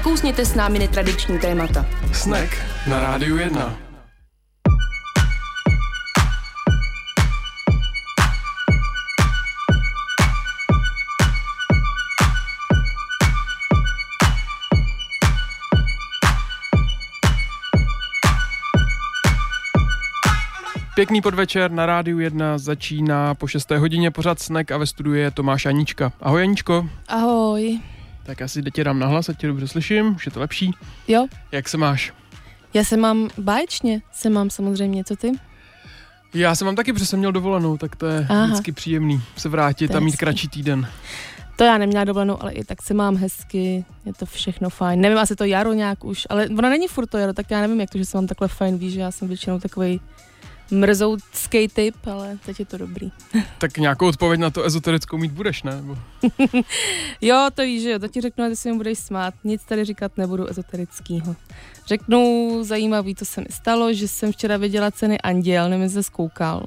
Nakousněte s námi netradiční témata. Snack na Rádiu 1. Pěkný podvečer na Rádiu 1 začíná po 6. hodině pořád Snack a ve studiu je Tomáš Anička. Ahoj Aničko. Ahoj. Tak já si tě dám nahlas, ať tě dobře slyším, už je to lepší. Jo. Jak se máš? Já se mám báječně, se mám samozřejmě, co ty? Já jsem mám taky, protože jsem měl dovolenou, tak to je Aha. vždycky příjemný se vrátit a mít kratší týden. To já neměla dovolenou, ale i tak se mám hezky, je to všechno fajn. Nevím, asi to jaro nějak už, ale ona není furt to jaro, tak já nevím, jak to, že se mám takhle fajn, víš, že já jsem většinou takový mrzoucký typ, ale teď je to dobrý. tak nějakou odpověď na to ezoterickou mít budeš, ne? jo, to víš, že jo, to ti řeknu ty si mi budeš smát. Nic tady říkat nebudu ezoterickýho. Řeknu zajímavý, co se mi stalo, že jsem včera viděla ceny Anděl, nevím, jestli zkoukal.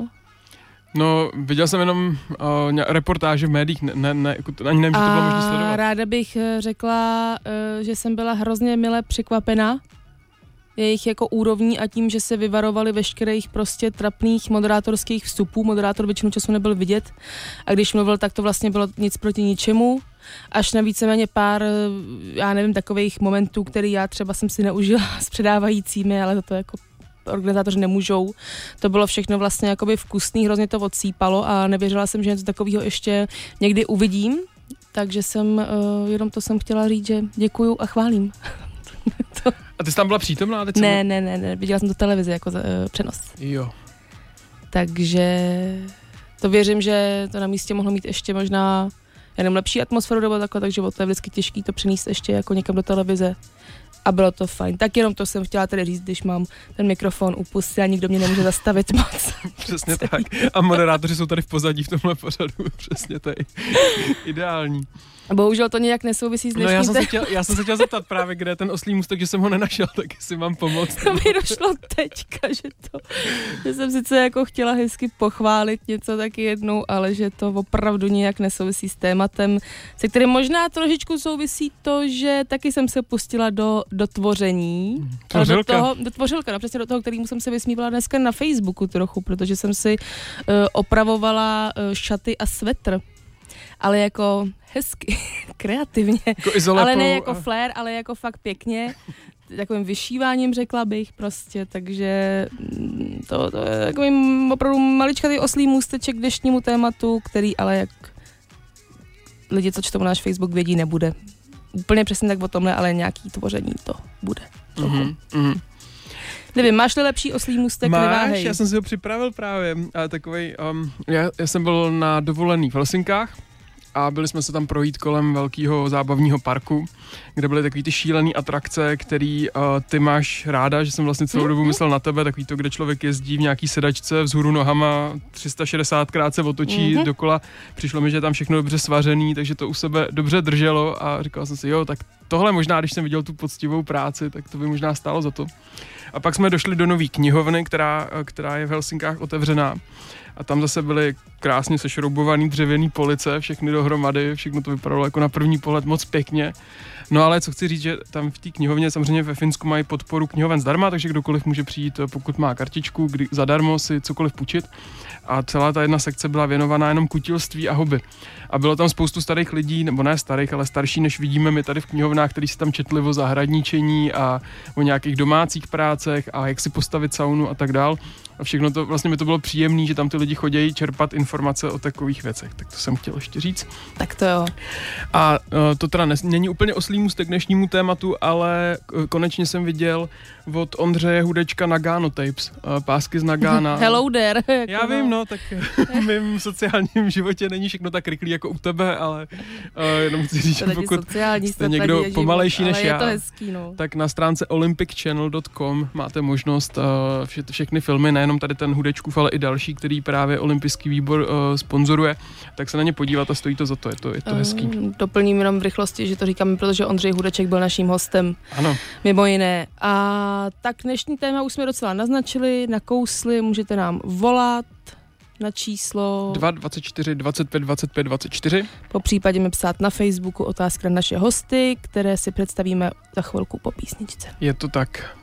No, viděl jsem jenom uh, reportáže v médiích, ne, ne, ne jako ani nevím, že to bylo možné sledovat. ráda bych eh, řekla, uh, že jsem byla hrozně mile překvapena, jejich jako úrovní a tím, že se vyvarovali veškerých prostě trapných moderátorských vstupů. Moderátor většinu času nebyl vidět a když mluvil, tak to vlastně bylo nic proti ničemu. Až na víceméně pár, já nevím, takových momentů, který já třeba jsem si neužila s předávajícími, ale to jako organizátoři nemůžou. To bylo všechno vlastně jakoby vkusný, hrozně to odsýpalo a nevěřila jsem, že něco takového ještě někdy uvidím. Takže jsem, uh, jenom to jsem chtěla říct, že děkuju a chválím. to. A ty jsi tam byla přítomná? Teď ne, ne, ne, ne, viděla jsem to televizi jako uh, přenos. Jo. Takže to věřím, že to na místě mohlo mít ještě možná jenom lepší atmosféru nebo takhle, takže to je vždycky těžký to přenést ještě jako někam do televize a bylo to fajn. Tak jenom to jsem chtěla tady říct, když mám ten mikrofon u pusy a nikdo mě nemůže zastavit moc. Přesně tak. A moderátoři jsou tady v pozadí v tomhle pořadu. Přesně to je ideální. Bohužel to nějak nesouvisí s no, já jsem, se chtěl, já jsem se chtěl zeptat právě, kde je ten oslý můstek, že jsem ho nenašel, tak si mám pomoct. To mi došlo teďka, že to, že jsem sice jako chtěla hezky pochválit něco taky jednou, ale že to opravdu nějak nesouvisí s tématem, se kterým možná trošičku souvisí to, že taky jsem se pustila do, do tvoření. Tvořilka. Do, toho, do tvořilka, no přesně do toho, kterýmu jsem se vysmívala dneska na Facebooku trochu, protože jsem si uh, opravovala uh, šaty a svetr ale jako hezky, kreativně. Jako ale ne jako a... flair, ale jako fakt pěkně takovým vyšíváním, řekla bych prostě, takže mm, to, to je takový opravdu maličkatý oslý můsteček k dnešnímu tématu, který ale jak lidi, co čtou náš Facebook, vědí, nebude. Úplně přesně tak o tomhle, ale nějaký tvoření to bude. Mm-hmm, mm-hmm. Nevím, máš-li lepší oslý můstek? Máš, neváhej. já jsem si ho připravil právě. A takový, um, já, já, jsem byl na dovolený v Helsinkách a byli jsme se tam projít kolem velkého zábavního parku, kde byly takový ty šílené atrakce, který uh, ty máš ráda, že jsem vlastně celou dobu mhm. myslel na tebe, takový to, kde člověk jezdí v nějaký sedačce vzhůru nohama, 360 krát se otočí mm-hmm. dokola. Přišlo mi, že je tam všechno dobře svařený, takže to u sebe dobře drželo a říkal jsem si, jo, tak tohle možná, když jsem viděl tu poctivou práci, tak to by možná stálo za to. A pak jsme došli do nové knihovny, která, která je v Helsinkách otevřená a tam zase byly krásně sešroubovaný dřevěný police, všechny dohromady, všechno to vypadalo jako na první pohled moc pěkně. No ale co chci říct, že tam v té knihovně samozřejmě ve Finsku mají podporu knihoven zdarma, takže kdokoliv může přijít, pokud má kartičku, kdy zadarmo si cokoliv půjčit. A celá ta jedna sekce byla věnovaná jenom kutilství a hobby. A bylo tam spoustu starých lidí, nebo ne starých, ale starší, než vidíme my tady v knihovnách, kteří si tam četli o zahradničení a o nějakých domácích prácech a jak si postavit saunu a tak dál. A všechno to, vlastně mi to bylo příjemné, že tam ty lidi chodí čerpat informace o takových věcech. Tak to jsem chtěl ještě říct. Tak to jo. A uh, to teda není úplně oslý můstek dnešnímu tématu, ale konečně jsem viděl od Ondřeje Hudečka Nagano Tapes, uh, pásky z Nagana. Hello there. Já jako vím, no, tak v mém sociálním životě není všechno tak rychlý jako u tebe, ale uh, jenom chci říct, že pokud jste někdo pomalejší než já, to hezký, no. tak na stránce olympicchannel.com máte možnost uh, vše, všechny filmy, nejenom tady ten Hudečkův, ale i další, který právě olympijský výbor uh, sponzoruje, tak se na ně podívat a stojí to za to, je to, je to hezký. Um, doplním jenom v rychlosti, že to říkáme, protože Ondřej Hudeček byl naším hostem. Ano. Mimo jiné. A tak dnešní téma už jsme docela naznačili, nakousli, můžete nám volat na číslo 2 24 25 25 24. po případě mi psát na Facebooku otázky na naše hosty, které si představíme za chvilku po písničce. Je to tak.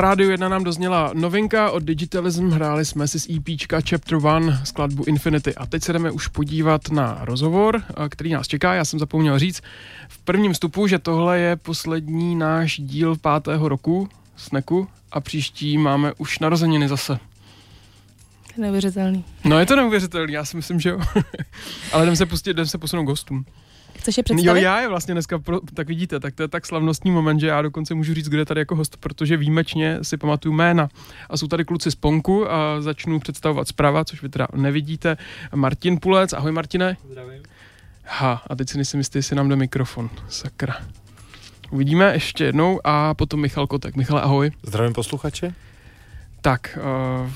Na rádiu 1 nám dozněla novinka od Digitalism, hráli jsme si z EPčka Chapter 1 skladbu Infinity a teď se jdeme už podívat na rozhovor, který nás čeká, já jsem zapomněl říct v prvním vstupu, že tohle je poslední náš díl pátého roku Sneku a příští máme už narozeniny zase. Neuvěřitelný. No je to neuvěřitelný, já si myslím, že jo. Ale jdem se pustit, jdem se posunout k hostům. Chceš je představit? Jo, já je vlastně dneska, pro, tak vidíte, tak to je tak slavnostní moment, že já dokonce můžu říct, kde je tady jako host, protože výjimečně si pamatuju jména. A jsou tady kluci z Ponku a začnu představovat zprava, což vy teda nevidíte. Martin Pulec, ahoj Martine. Zdravím. Ha, a teď si nejsem jistý, jestli nám jde mikrofon. Sakra. Uvidíme ještě jednou a potom Michal Kotek. Michale, ahoj. Zdravím posluchače. Tak, uh,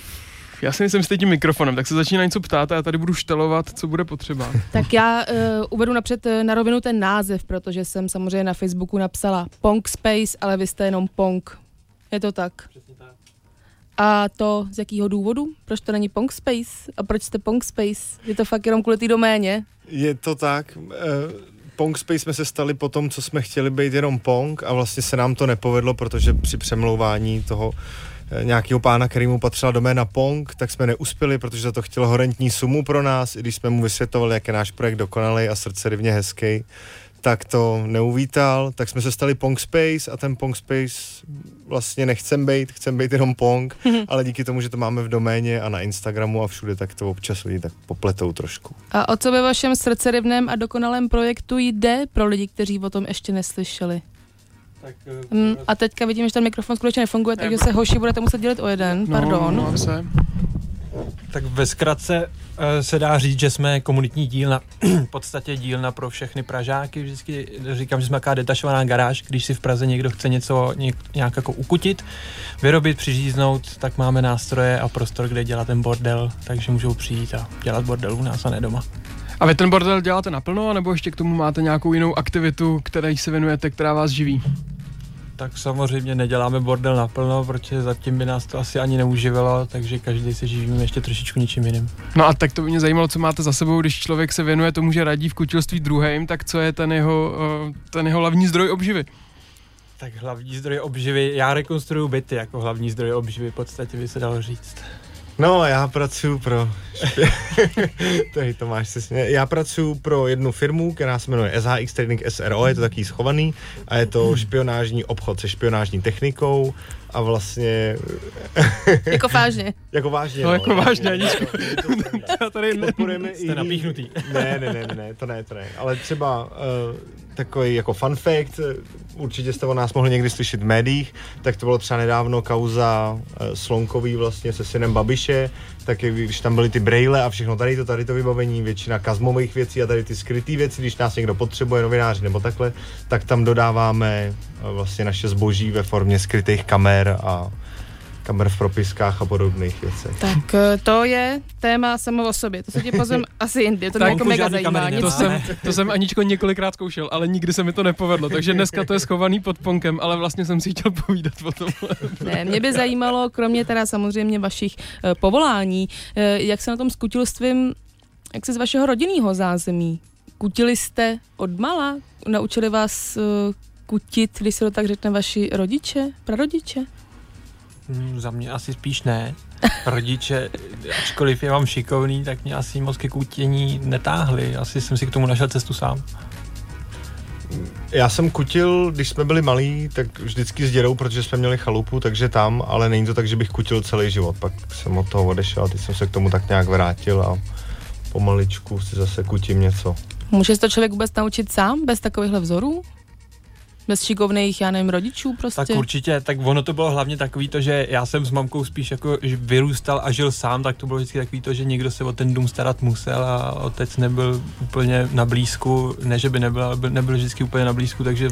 já si nejsem s tím mikrofonem, tak se začíná něco ptát a já tady budu štelovat, co bude potřeba. Tak já uh, uvedu napřed na rovinu ten název, protože jsem samozřejmě na Facebooku napsala Pong Space, ale vy jste jenom Pong. Je to tak? Přesně tak. A to z jakého důvodu? Proč to není Pong Space? A proč jste Pong Space? Je to fakt jenom kvůli té doméně? Je to tak. Uh, Pong Space jsme se stali po tom, co jsme chtěli být jenom Pong a vlastně se nám to nepovedlo, protože při přemlouvání toho eh, nějakého pána, který mu patřila doména Pong, tak jsme neuspěli, protože za to chtěl horentní sumu pro nás, i když jsme mu vysvětovali, jak je náš projekt dokonalý a srdce rivně hezký tak to neuvítal, tak jsme se stali Pong Space a ten Pong Space vlastně nechcem být, chcem být jenom Pong, ale díky tomu, že to máme v doméně a na Instagramu a všude, tak to občas lidi tak popletou trošku. A o co ve vašem srdcerivném a dokonalém projektu jde pro lidi, kteří o tom ještě neslyšeli? Tak, mm, a teďka vidím, že ten mikrofon skutečně nefunguje, takže se hoši budete muset dělit o jeden, no, pardon. No, se. Tak ve zkratce eh, se dá říct, že jsme komunitní dílna, v podstatě dílna pro všechny Pražáky. Vždycky říkám, že jsme taková detašovaná garáž, když si v Praze někdo chce něco nějak jako ukutit, vyrobit, přiříznout, tak máme nástroje a prostor, kde dělat ten bordel, takže můžou přijít a dělat bordel u nás a ne doma. A vy ten bordel děláte naplno, nebo ještě k tomu máte nějakou jinou aktivitu, které se věnujete, která vás živí? Tak samozřejmě neděláme bordel naplno, protože zatím by nás to asi ani neuživilo, takže každý se živíme ještě trošičku něčím jiným. No a tak to by mě zajímalo, co máte za sebou, když člověk se věnuje tomu, že radí v kutilství druhým, tak co je ten jeho, eh, ten jeho hlavní zdroj obživy? Tak hlavní zdroj obživy, já rekonstruju byty jako hlavní zdroj obživy, v podstatě by se dalo říct. No, já pracuji pro... Tady Tomáš se směje. Já pracuji pro jednu firmu, která se jmenuje SHX Trading SRO, je to taký schovaný a je to špionážní obchod se špionážní technikou a vlastně... jako vážně. jako vážně, no. no jako vážně, Aničko. Já tady ne... Jste napíchnutý. ne, ne, ne, ne, to ne, to ne. Ale třeba uh, takový jako fun fact, určitě jste o nás mohli někdy slyšet v médiích, tak to bylo třeba nedávno kauza uh, Slonkový vlastně se synem Babiše, tak když tam byly ty braille a všechno tady to, tady to vybavení, většina kazmových věcí a tady ty skryté věci, když nás někdo potřebuje, novináři nebo takhle, tak tam dodáváme vlastně naše zboží ve formě skrytých kamer a kamer v propiskách a podobných věcech. Tak eh, to je téma samo o sobě, to se ti pozem asi jindy, to mě jako mega zajímá. To jsem, to jsem Aničko několikrát zkoušel, ale nikdy se mi to nepovedlo, takže dneska to je schovaný pod ponkem, ale vlastně jsem si chtěl povídat o tom. Ne, mě by zajímalo, kromě teda samozřejmě vašich uh, povolání, uh, jak se na tom s kutilstvím, jak se z vašeho rodinného zázemí? Kutili jste od mala? Naučili vás uh, kutit, když se to tak řekne, vaši rodiče, prarodiče? Hmm, za mě asi spíš ne. Rodiče, ačkoliv je vám šikovný, tak mě asi moc ke kutění netáhli. Asi jsem si k tomu našel cestu sám. Já jsem kutil, když jsme byli malí, tak vždycky s dědou, protože jsme měli chalupu, takže tam, ale není to tak, že bych kutil celý život. Pak jsem od toho odešel a teď jsem se k tomu tak nějak vrátil a pomaličku si zase kutím něco. Může se to člověk vůbec naučit sám, bez takovýchhle vzorů? Bez šikovných, já nevím, rodičů prostě? Tak určitě, tak ono to bylo hlavně takový to, že já jsem s mamkou spíš jako vyrůstal a žil sám, tak to bylo vždycky takový to, že někdo se o ten dům starat musel a otec nebyl úplně na blízku, ne že by nebyl, ale nebyl vždycky úplně na blízku, takže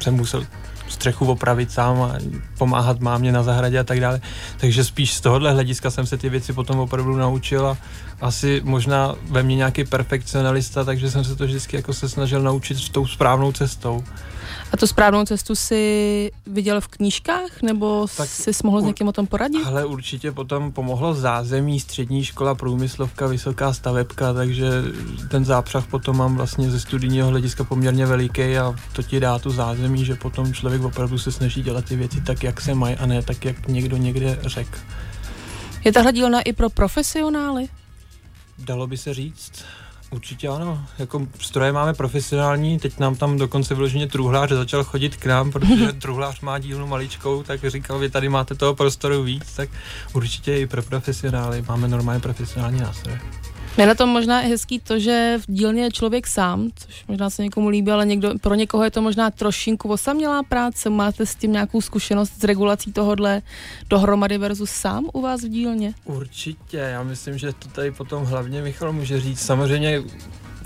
jsem musel střechu opravit sám a pomáhat mámě na zahradě a tak dále. Takže spíš z tohohle hlediska jsem se ty věci potom opravdu naučil a asi možná ve mně nějaký perfekcionalista, takže jsem se to vždycky jako se snažil naučit s tou správnou cestou. A tu správnou cestu si viděl v knížkách, nebo tak jsi mohl s někým o tom poradit? Ale určitě potom pomohlo zázemí, střední škola, průmyslovka, vysoká stavebka, takže ten zápřah potom mám vlastně ze studijního hlediska poměrně veliký a to ti dá tu zázemí, že potom člověk opravdu se snaží dělat ty věci tak, jak se mají a ne tak, jak někdo někde řekl. Je tahle dílna i pro profesionály? Dalo by se říct. Určitě ano, jako stroje máme profesionální, teď nám tam dokonce vyloženě truhlář začal chodit k nám, protože truhlář má dílnu maličkou, tak říkal, vy tady máte toho prostoru víc, tak určitě i pro profesionály máme normálně profesionální nástroje. Je na tom možná hezký to, že v dílně je člověk sám, což možná se někomu líbí, ale někdo, pro někoho je to možná trošinku osamělá práce. Máte s tím nějakou zkušenost s regulací tohodle dohromady versus sám u vás v dílně? Určitě, já myslím, že to tady potom hlavně Michal může říct. Samozřejmě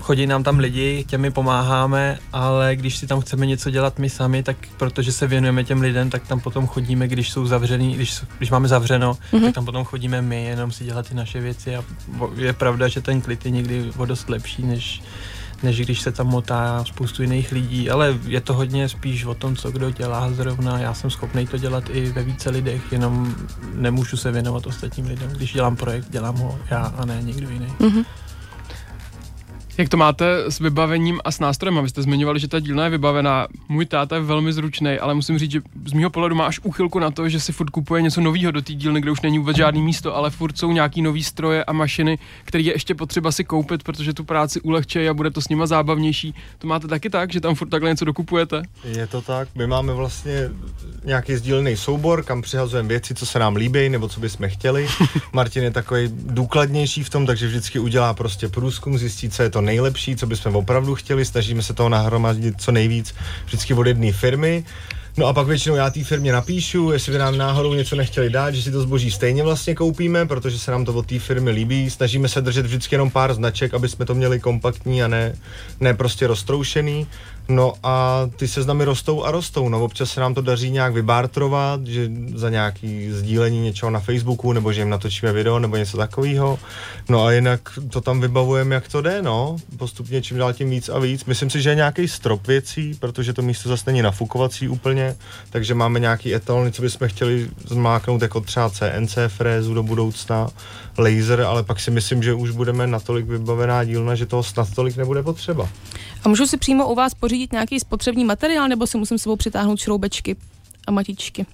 chodí nám tam lidi, těm my pomáháme, ale když si tam chceme něco dělat my sami, tak protože se věnujeme těm lidem, tak tam potom chodíme, když jsou zavřený, když, když máme zavřeno, mm-hmm. tak tam potom chodíme my, jenom si dělat ty naše věci a je pravda, že ten klid je někdy o dost lepší, než než když se tam motá spoustu jiných lidí, ale je to hodně spíš o tom, co kdo dělá zrovna. Já jsem schopný to dělat i ve více lidech, jenom nemůžu se věnovat ostatním lidem. Když dělám projekt, dělám ho já a ne někdo jiný. Mm-hmm. Jak to máte s vybavením a s nástrojem? Vy jste zmiňovali, že ta dílna je vybavená. Můj táta je velmi zručný, ale musím říct, že z mého pohledu má až úchylku na to, že si furt kupuje něco nového do té dílny, kde už není vůbec žádný místo, ale furt jsou nějaký nový stroje a mašiny, které je ještě potřeba si koupit, protože tu práci ulehčí a bude to s nima zábavnější. To máte taky tak, že tam furt takhle něco dokupujete? Je to tak. My máme vlastně nějaký sdílený soubor, kam přihazujeme věci, co se nám líbí nebo co bychom chtěli. Martin je takový důkladnější v tom, takže vždycky udělá prostě průzkum, zjistí, co je to nejlepší, co bychom opravdu chtěli, snažíme se toho nahromadit co nejvíc vždycky od jedné firmy. No a pak většinou já té firmě napíšu, jestli by nám náhodou něco nechtěli dát, že si to zboží stejně vlastně koupíme, protože se nám to od té firmy líbí. Snažíme se držet vždycky jenom pár značek, aby jsme to měli kompaktní a ne, ne prostě roztroušený. No a ty seznamy rostou a rostou. No občas se nám to daří nějak vybártrovat, že za nějaký sdílení něčeho na Facebooku, nebo že jim natočíme video, nebo něco takového. No a jinak to tam vybavujeme, jak to jde, no. Postupně čím dál tím víc a víc. Myslím si, že je nějaký strop věcí, protože to místo zase není nafukovací úplně, takže máme nějaký etalony, co bychom chtěli zmáknout, jako třeba CNC frézu do budoucna, laser, ale pak si myslím, že už budeme natolik vybavená dílna, že toho snad tolik nebude potřeba. A můžu si přímo u vás pořídit nějaký spotřební materiál, nebo si musím sebou přitáhnout šroubečky a matičky?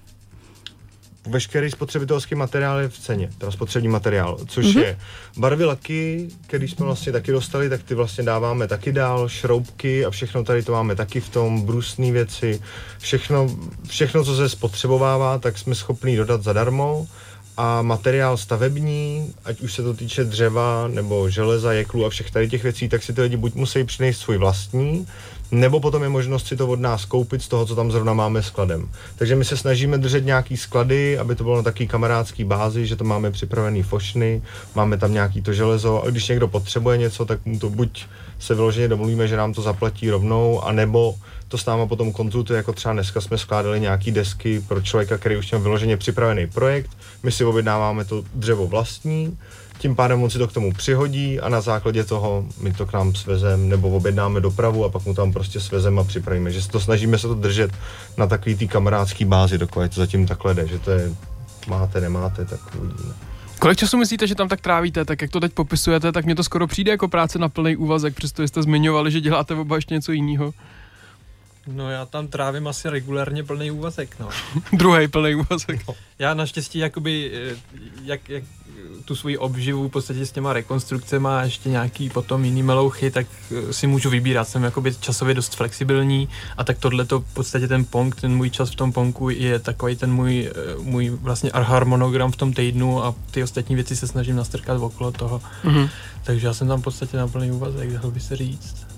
veškerý spotřebitelský materiál je v ceně, teda spotřební materiál, což mm-hmm. je barvy laky, který jsme vlastně taky dostali, tak ty vlastně dáváme taky dál, šroubky a všechno tady to máme taky v tom, brusné věci, všechno, všechno, co se spotřebovává, tak jsme schopni dodat zadarmo a materiál stavební, ať už se to týče dřeva nebo železa, jeklu a všech tady těch věcí, tak si ty lidi buď musí přinést svůj vlastní, nebo potom je možnost si to od nás koupit z toho, co tam zrovna máme skladem. Takže my se snažíme držet nějaký sklady, aby to bylo na taký kamarádský bázi, že to máme připravený fošny, máme tam nějaký to železo a když někdo potřebuje něco, tak mu to buď se vyloženě domluvíme, že nám to zaplatí rovnou, anebo to s náma potom konzultuje, jako třeba dneska jsme skládali nějaký desky pro člověka, který už měl vyloženě připravený projekt, my si objednáváme to dřevo vlastní, tím pádem on si to k tomu přihodí a na základě toho my to k nám svezem nebo objednáme dopravu a pak mu tam prostě svezem a připravíme. Že to snažíme se to držet na takový té kamarádský bázi, dokud to zatím takhle jde, že to je máte, nemáte, tak uvidíme. Kolik času myslíte, že tam tak trávíte? Tak jak to teď popisujete, tak mě to skoro přijde jako práce na plný úvazek, přesto jste zmiňovali, že děláte oba ještě něco jiného. No já tam trávím asi regulárně plný úvazek, no. Druhý plný úvazek. No. Já naštěstí jakoby, eh, jak, jak tu svoji obživu v podstatě s těma rekonstrukcemi a ještě nějaký potom jiný melouchy, tak eh, si můžu vybírat. Jsem jakoby časově dost flexibilní a tak tohle to v podstatě ten pong, ten můj čas v tom ponku je takový ten můj, eh, můj vlastně harmonogram v tom týdnu a ty ostatní věci se snažím nastrkat okolo toho. Mm-hmm. Takže já jsem tam v podstatě na plný úvazek, dalo by se říct.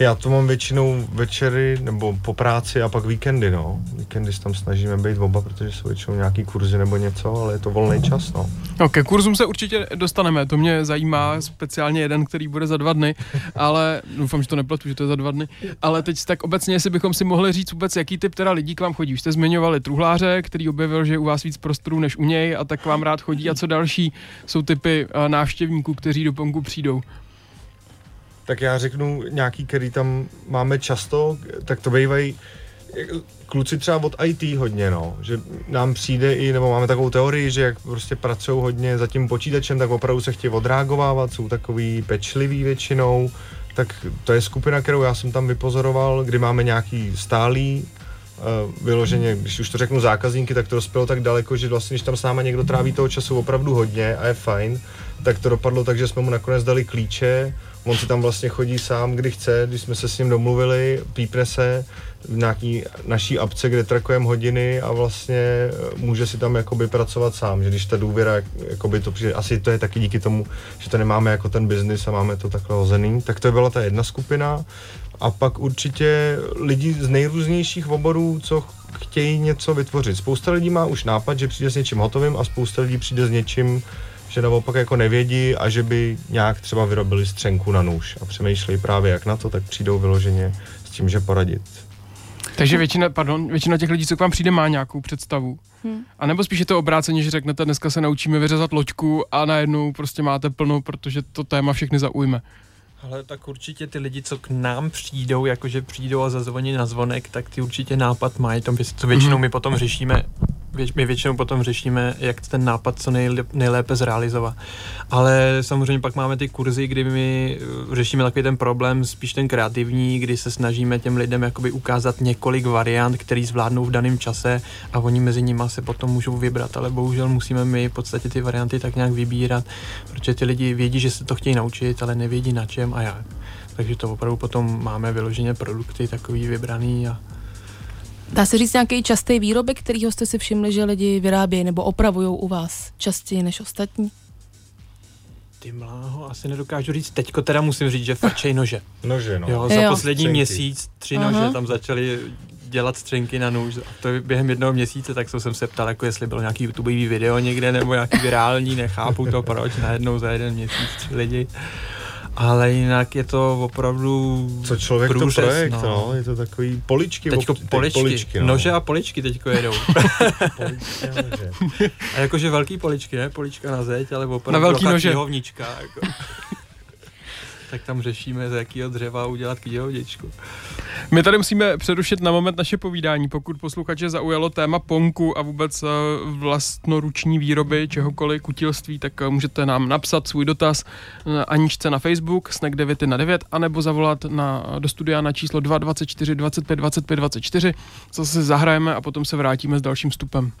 Já to mám většinou večery nebo po práci a pak víkendy, no. Víkendy se tam snažíme být oba, protože jsou většinou nějaký kurzy nebo něco, ale je to volný čas, no. No, ke kurzům se určitě dostaneme, to mě zajímá, speciálně jeden, který bude za dva dny, ale doufám, že to nepletu, že to je za dva dny, ale teď tak obecně, jestli bychom si mohli říct vůbec, jaký typ teda lidí k vám chodí. Už jste zmiňovali truhláře, který objevil, že je u vás víc prostorů než u něj a tak vám rád chodí a co další jsou typy eh, návštěvníků, kteří do Ponku přijdou tak já řeknu nějaký, který tam máme často, tak to bývají kluci třeba od IT hodně, no, že nám přijde i, nebo máme takovou teorii, že jak prostě pracují hodně za tím počítačem, tak opravdu se chtějí odreagovávat, jsou takový pečliví většinou, tak to je skupina, kterou já jsem tam vypozoroval, kdy máme nějaký stálý uh, vyloženě, když už to řeknu zákazníky, tak to dospělo tak daleko, že vlastně, když tam s náma někdo tráví toho času opravdu hodně a je fajn, tak to dopadlo tak, že jsme mu nakonec dali klíče, On si tam vlastně chodí sám, kdy chce, když jsme se s ním domluvili, pípne se v nějaký naší apce, kde trakujeme hodiny a vlastně eh, může si tam jakoby pracovat sám, že když ta důvěra, jakoby to přijde, asi to je taky díky tomu, že to nemáme jako ten biznis a máme to takhle hozený, tak to byla ta jedna skupina a pak určitě lidi z nejrůznějších oborů, co chtějí něco vytvořit. Spousta lidí má už nápad, že přijde s něčím hotovým a spousta lidí přijde s něčím, že naopak jako nevědí a že by nějak třeba vyrobili střenku na nůž a přemýšlejí právě jak na to, tak přijdou vyloženě s tím, že poradit. Takže většina, pardon, většina těch lidí, co k vám přijde, má nějakou představu. Hmm. A nebo spíš je to obráceně, že řeknete, dneska se naučíme vyřezat loďku a najednou prostě máte plnou, protože to téma všechny zaujme. Ale tak určitě ty lidi, co k nám přijdou, jakože přijdou a zazvoní na zvonek, tak ty určitě nápad mají, to většinou mhm. my potom řešíme my většinou potom řešíme, jak ten nápad co nejlépe zrealizovat. Ale samozřejmě pak máme ty kurzy, kdy my eh, řešíme takový ten problém, spíš ten kreativní, kdy se snažíme těm lidem jakoby ukázat několik variant, který zvládnou v daném čase a oni mezi nimi se potom můžou vybrat, ale bohužel musíme my v podstatě ty varianty tak nějak vybírat, protože ty lidi vědí, že se to chtějí naučit, ale nevědí na čem a jak. Takže to opravdu potom máme vyloženě produkty takový vybraný a Dá se říct nějaký častý výrobek, kterýho jste si všimli, že lidi vyrábějí nebo opravují u vás častěji než ostatní? Ty mláho, asi nedokážu říct. Teďko teda musím říct, že frčej nože. Nože, no. Jo, za jo. poslední Střenky. měsíc tři Aha. nože tam začaly dělat střenky na nůž. A to během jednoho měsíce, tak jsem se ptal, jako jestli bylo nějaký YouTubeový video někde, nebo nějaký virální, nechápu to proč, najednou za jeden měsíc tři lidi ale jinak je to opravdu Co člověk průřez, to projekt, no. no. je to takový poličky. Teďko ob, poličky, poličky no. nože a poličky teďko jedou. poličky a nože. A jakože velký poličky, ne polička na zeď, ale opravdu na velký nože. Knihovnička, jako tak tam řešíme, z jakého dřeva udělat knihovničku. My tady musíme přerušit na moment naše povídání. Pokud posluchače zaujalo téma ponku a vůbec eh, vlastnoruční výroby čehokoliv, kutilství, tak eh, můžete nám napsat svůj dotaz eh, Aničce na Facebook, snack 9 na 9, anebo zavolat na, do studia na číslo 224 25 25 24. Zase zahrajeme a potom se vrátíme s dalším vstupem.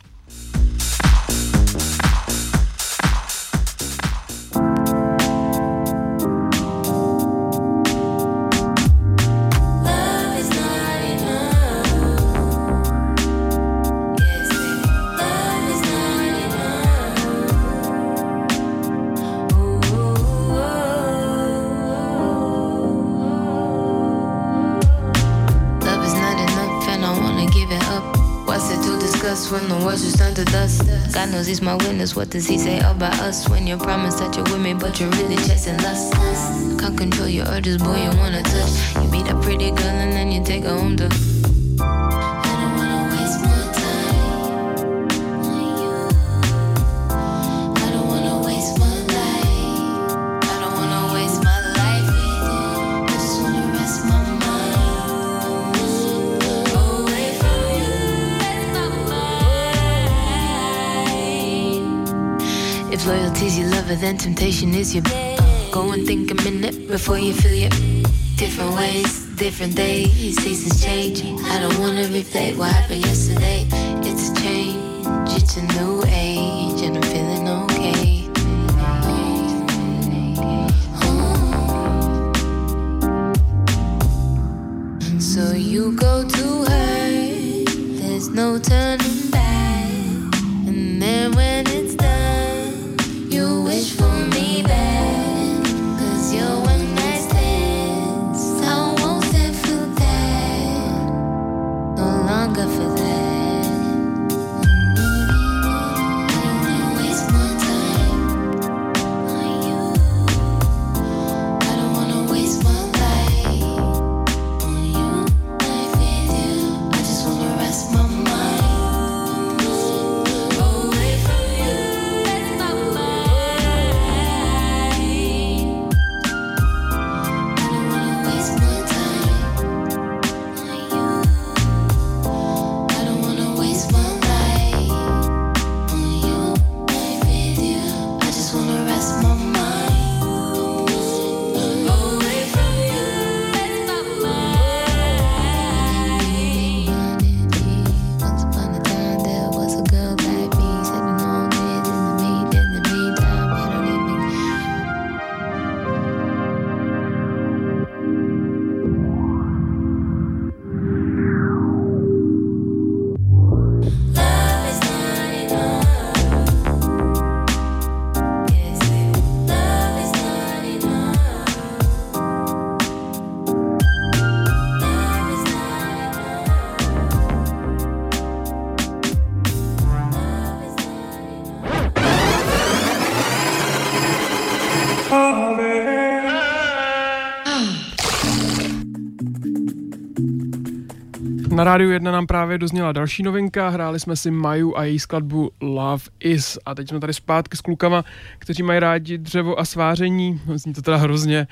He's my witness. What does he say about us? When you promise that you're with me, but you're really chasing lust. Can't control your urges, boy, you wanna touch. You meet a pretty girl and then you take her home to. Then temptation is your. Uh, go and think a minute before you feel your. Different ways, different days, seasons change. I don't wanna replay what happened yesterday. It's a change, it's a new rádiu 1 nám právě dozněla další novinka, hráli jsme si Maju a její skladbu Love Is a teď jsme tady zpátky s klukama, kteří mají rádi dřevo a sváření, no, zní to teda hrozně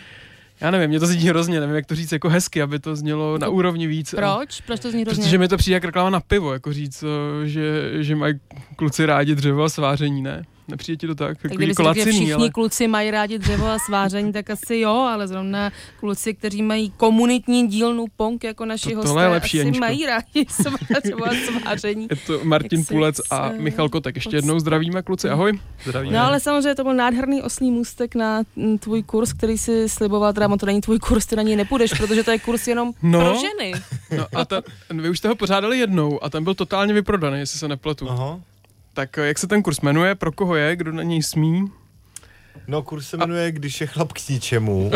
já nevím, mě to zní hrozně, nevím, jak to říct jako hezky, aby to znělo na úrovni víc. Proč? Proč to zní hrozně? Protože mi to přijde jak reklama na pivo, jako říct, že, že mají kluci rádi dřevo a sváření, ne? Nepřijde ti to tak? Tak kdyby jako si že všichni ale... kluci mají rádi dřevo a sváření, tak asi jo, ale zrovna kluci, kteří mají komunitní dílnu Pong jako naši to, hosté, je lepší, asi Aničko. mají rádi dřevo a sváření. Je to Martin Pulec a Michal Kotek. Ještě jednou zdravíme kluci, ahoj. Zdravíme. No ale samozřejmě to byl nádherný oslý můstek na tvůj kurz, který si sliboval, teda to není tvůj kurz, ty na něj nepůjdeš, protože to je kurz jenom no, pro ženy. No a ten, vy už jste ho pořádali jednou a ten byl totálně vyprodaný, jestli se nepletu. Aha. Tak eh, jak se ten kurz jmenuje, pro koho je, kdo na něj smí? No, kurz se jmenuje a... Když je chlap k ničemu,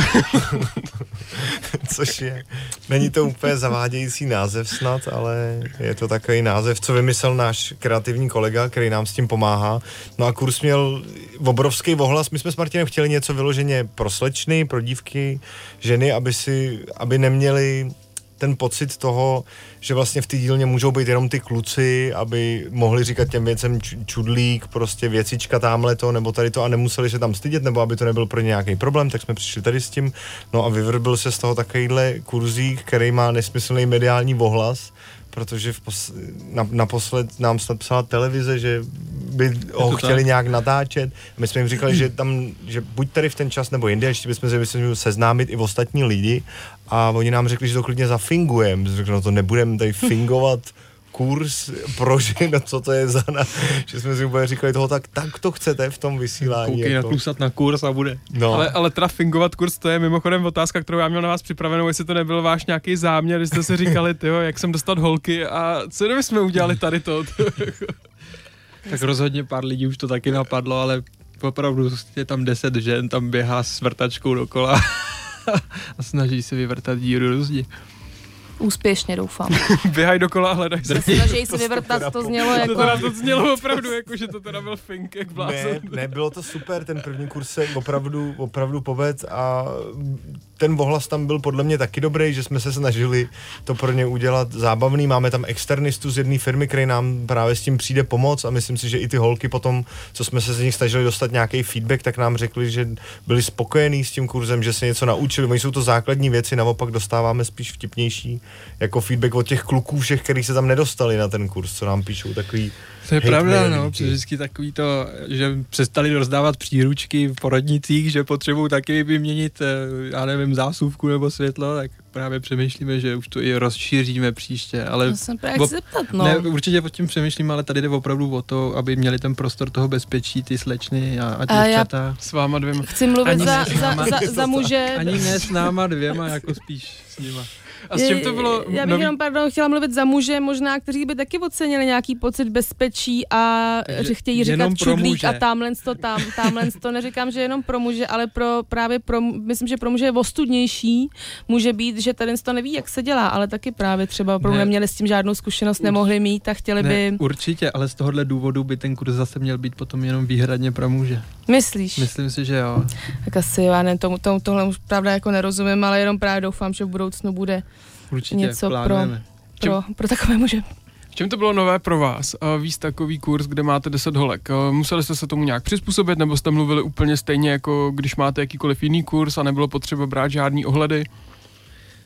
což je, není to úplně zavádějící název snad, ale je to takový název, co vymyslel náš kreativní kolega, který nám s tím pomáhá. No a kurz měl obrovský ohlas, my jsme s Martinem chtěli něco vyloženě pro slečny, pro dívky, ženy, aby si, aby neměli ten pocit toho, že vlastně v té dílně můžou být jenom ty kluci, aby mohli říkat těm věcem čudlík, prostě věcička tamhle to, nebo tady to a nemuseli se tam stydět, nebo aby to nebyl pro ně nějaký problém, tak jsme přišli tady s tím. No a vyvrbil se z toho takovýhle kurzík, který má nesmyslný mediální ohlas, protože v pos- na, naposled nám snad psala televize, že by ho chtěli tak? nějak natáčet. My jsme jim říkali, že tam, že buď tady v ten čas nebo jinde, ještě bychom se měli seznámit i v ostatní lidi a oni nám řekli, že to klidně zafingujeme. Řekli, no to nebudeme tady fingovat kurz pro ženu, co to je za na, že jsme si úplně říkali toho, tak, tak to chcete v tom vysílání. Koukej jako. naklusat na kurz a bude. No. Ale, ale teda fingovat kurz, to je mimochodem otázka, kterou já měl na vás připravenou, jestli to nebyl váš nějaký záměr, když jste si říkali, tyjo, jak jsem dostat holky a co kdyby jsme udělali tady to? tak rozhodně pár lidí už to taky napadlo, ale opravdu je tam deset žen, tam běhá s vrtačkou dokola a snaží se vyvrtat díru do zdi. Úspěšně doufám. Běhaj dokola a hledaj se. Snaží se vyvrtat, to znělo jako... To teda to znělo opravdu, jako že to teda byl fink, jak blázen. Ne, ne, bylo to super, ten první kurz se opravdu, opravdu poved a ten ohlas tam byl podle mě taky dobrý, že jsme se snažili to pro ně udělat zábavný. Máme tam externistu z jedné firmy, který nám právě s tím přijde pomoc a myslím si, že i ty holky potom, co jsme se z nich snažili dostat nějaký feedback, tak nám řekli, že byli spokojení s tím kurzem, že se něco naučili. Oni jsou to základní věci, naopak dostáváme spíš vtipnější jako feedback od těch kluků všech, kteří se tam nedostali na ten kurz, co nám píšou takový to je pravda, no, vždycky takový to, že přestali rozdávat příručky v porodnicích, že potřebují taky vyměnit, eh, já nevím, zásuvku nebo světlo, tak právě přemýšlíme, že už to i rozšíříme příště, ale... To jsem právě zeptat, no. Ne, určitě pod tím přemýšlím, ale tady jde opravdu o to, aby měli ten prostor toho bezpečí, ty slečny a, a děvčata. já s váma dvěma. Chci mluvit ani za, za, za, za muže. Ani ne s náma dvěma, jako spíš s nima. A s čím to bylo? Já bych nový... jenom, pardon, chtěla mluvit za muže, možná, kteří by taky ocenili nějaký pocit bezpečí a že chtějí říkat čudlík a tamhle to tam, tamhle to neříkám, že jenom pro muže, ale pro právě pro, myslím, že pro muže je ostudnější, může být, že tady to neví, jak se dělá, ale taky právě třeba pro ne. neměli s tím žádnou zkušenost, nemohli mít a chtěli ne, by... Určitě, ale z tohohle důvodu by ten kurz zase měl být potom jenom výhradně pro muže. Myslíš? Myslím si, že jo. Tak asi já ne, tomu, tomu, tohle už pravda jako nerozumím, ale jenom právě doufám, že v budoucnu bude Určitě, něco pro, pro, pro takové muže. V čem to bylo nové pro vás? Víc takový kurz, kde máte 10 holek. Museli jste se tomu nějak přizpůsobit, nebo jste mluvili úplně stejně, jako když máte jakýkoliv jiný kurz a nebylo potřeba brát žádný ohledy?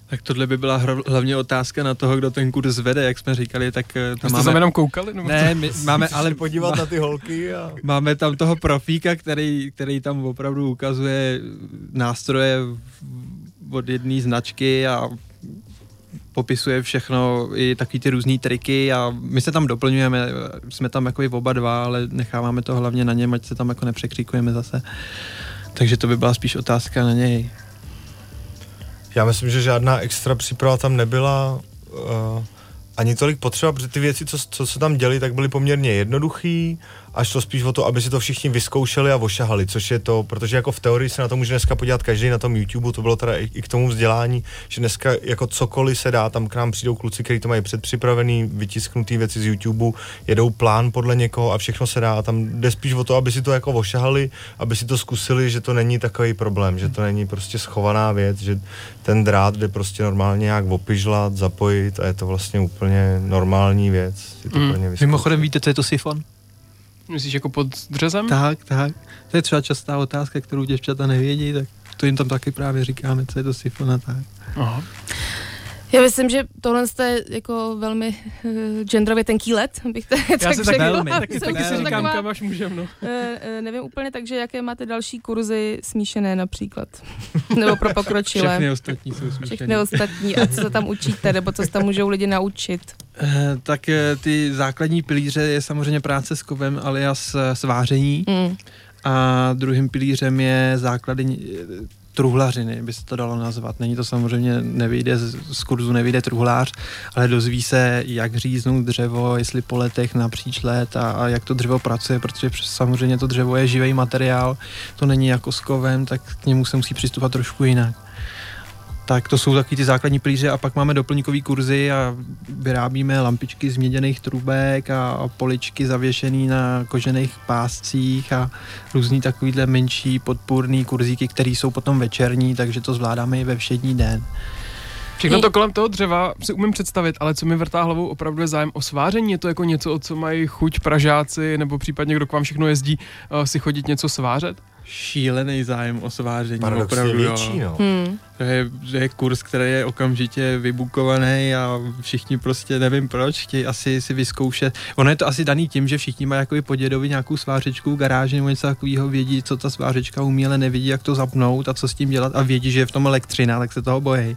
Tak tohle by byla hlavně otázka na toho, kdo ten kurz vede, jak jsme říkali, tak eh, tam máme... jenom koukali? Nebo ne, my máme ale... podívat na ty holky a... Máme tam toho profíka, který, který tam opravdu ukazuje nástroje od jedné značky a popisuje všechno, i takový ty různé triky a my se tam doplňujeme, jsme tam jako i oba dva, ale necháváme to hlavně na něm, ať se tam jako nepřekříkujeme zase. Takže to by byla spíš otázka na něj. Já myslím, že žádná extra příprava tam nebyla. Uh, ani tolik potřeba, protože ty věci, co, co se tam děli, tak byly poměrně jednoduchý a šlo spíš o to, aby si to všichni vyzkoušeli a ošahali, což je to, protože jako v teorii se na to může dneska podívat každý na tom YouTube, to bylo teda i, i k tomu vzdělání, že dneska jako cokoliv se dá, tam k nám přijdou kluci, kteří to mají předpřipravený, vytisknutý věci z YouTube, jedou plán podle někoho a všechno se dá a tam jde spíš o to, aby si to jako ošahali, aby si to zkusili, že to není takový problém, že to není prostě schovaná věc, že ten drát jde prostě normálně nějak opižlat, zapojit a je to vlastně úplně normální věc. Si to Mm. Mimochodem víte, co je to sifon? Myslíš jako pod dřezem? Tak, tak. To je třeba častá otázka, kterou děvčata nevědí, tak to jim tam taky právě říkáme, co je to sifon a tak. Aha. Já myslím, že tohle je jako velmi uh, genderově tenký let, bych to Já tak si tak velmi, Taky, taky si říkám, kam až můžem, no. Eh, eh, nevím úplně, takže jaké máte další kurzy smíšené například? Nebo pro pokročilé? Všechny ostatní jsou smíšené. Všechny ostatní. A co se tam učíte, nebo co se tam můžou lidi naučit? Eh, Tak ty základní pilíře je samozřejmě práce s kovem alias eh, sváření Mm. a druhým pilířem je základy truhlařiny, by se to dalo nazvat. Není to samozřejmě, nevyjde z, kurzu, nevyjde truhlář, ale dozví se, jak říznout dřevo, jestli po letech napříč let a, a jak to dřevo pracuje, protože samozřejmě to dřevo je živý materiál, to není jako s kovem, tak k němu se musí přistupovat trošku jinak. Tak to jsou taky ty základní pilíře a pak máme doplňkový kurzy a vyrábíme lampičky z měděných trubek a, poličky zavěšený na kožených páscích a různý takovýhle menší podpůrný kurzíky, které jsou potom večerní, takže to zvládáme i ve všední den. Všechno to kolem toho dřeva si umím představit, ale co mi vrtá hlavou opravdu je zájem o sváření. Je to jako něco, o co mají chuť Pražáci, nebo případně kdo k vám všechno jezdí, uh, si chodit něco svářet? Šílený zájem o sváření, Paradoxně opravdu. větší, jo. no. Hmm. To je, to je kurz, který je okamžitě vybukovaný a všichni prostě nevím proč, chtějí asi si vyzkoušet. Ono je to asi daný tím, že všichni mají jako i po dědovi nějakou svářečku v garáži nebo něco takového, vědí, co ta svářečka umí, ale nevědí, jak to zapnout a co s tím dělat a vědí, že je v tom elektřina, tak se toho bojí.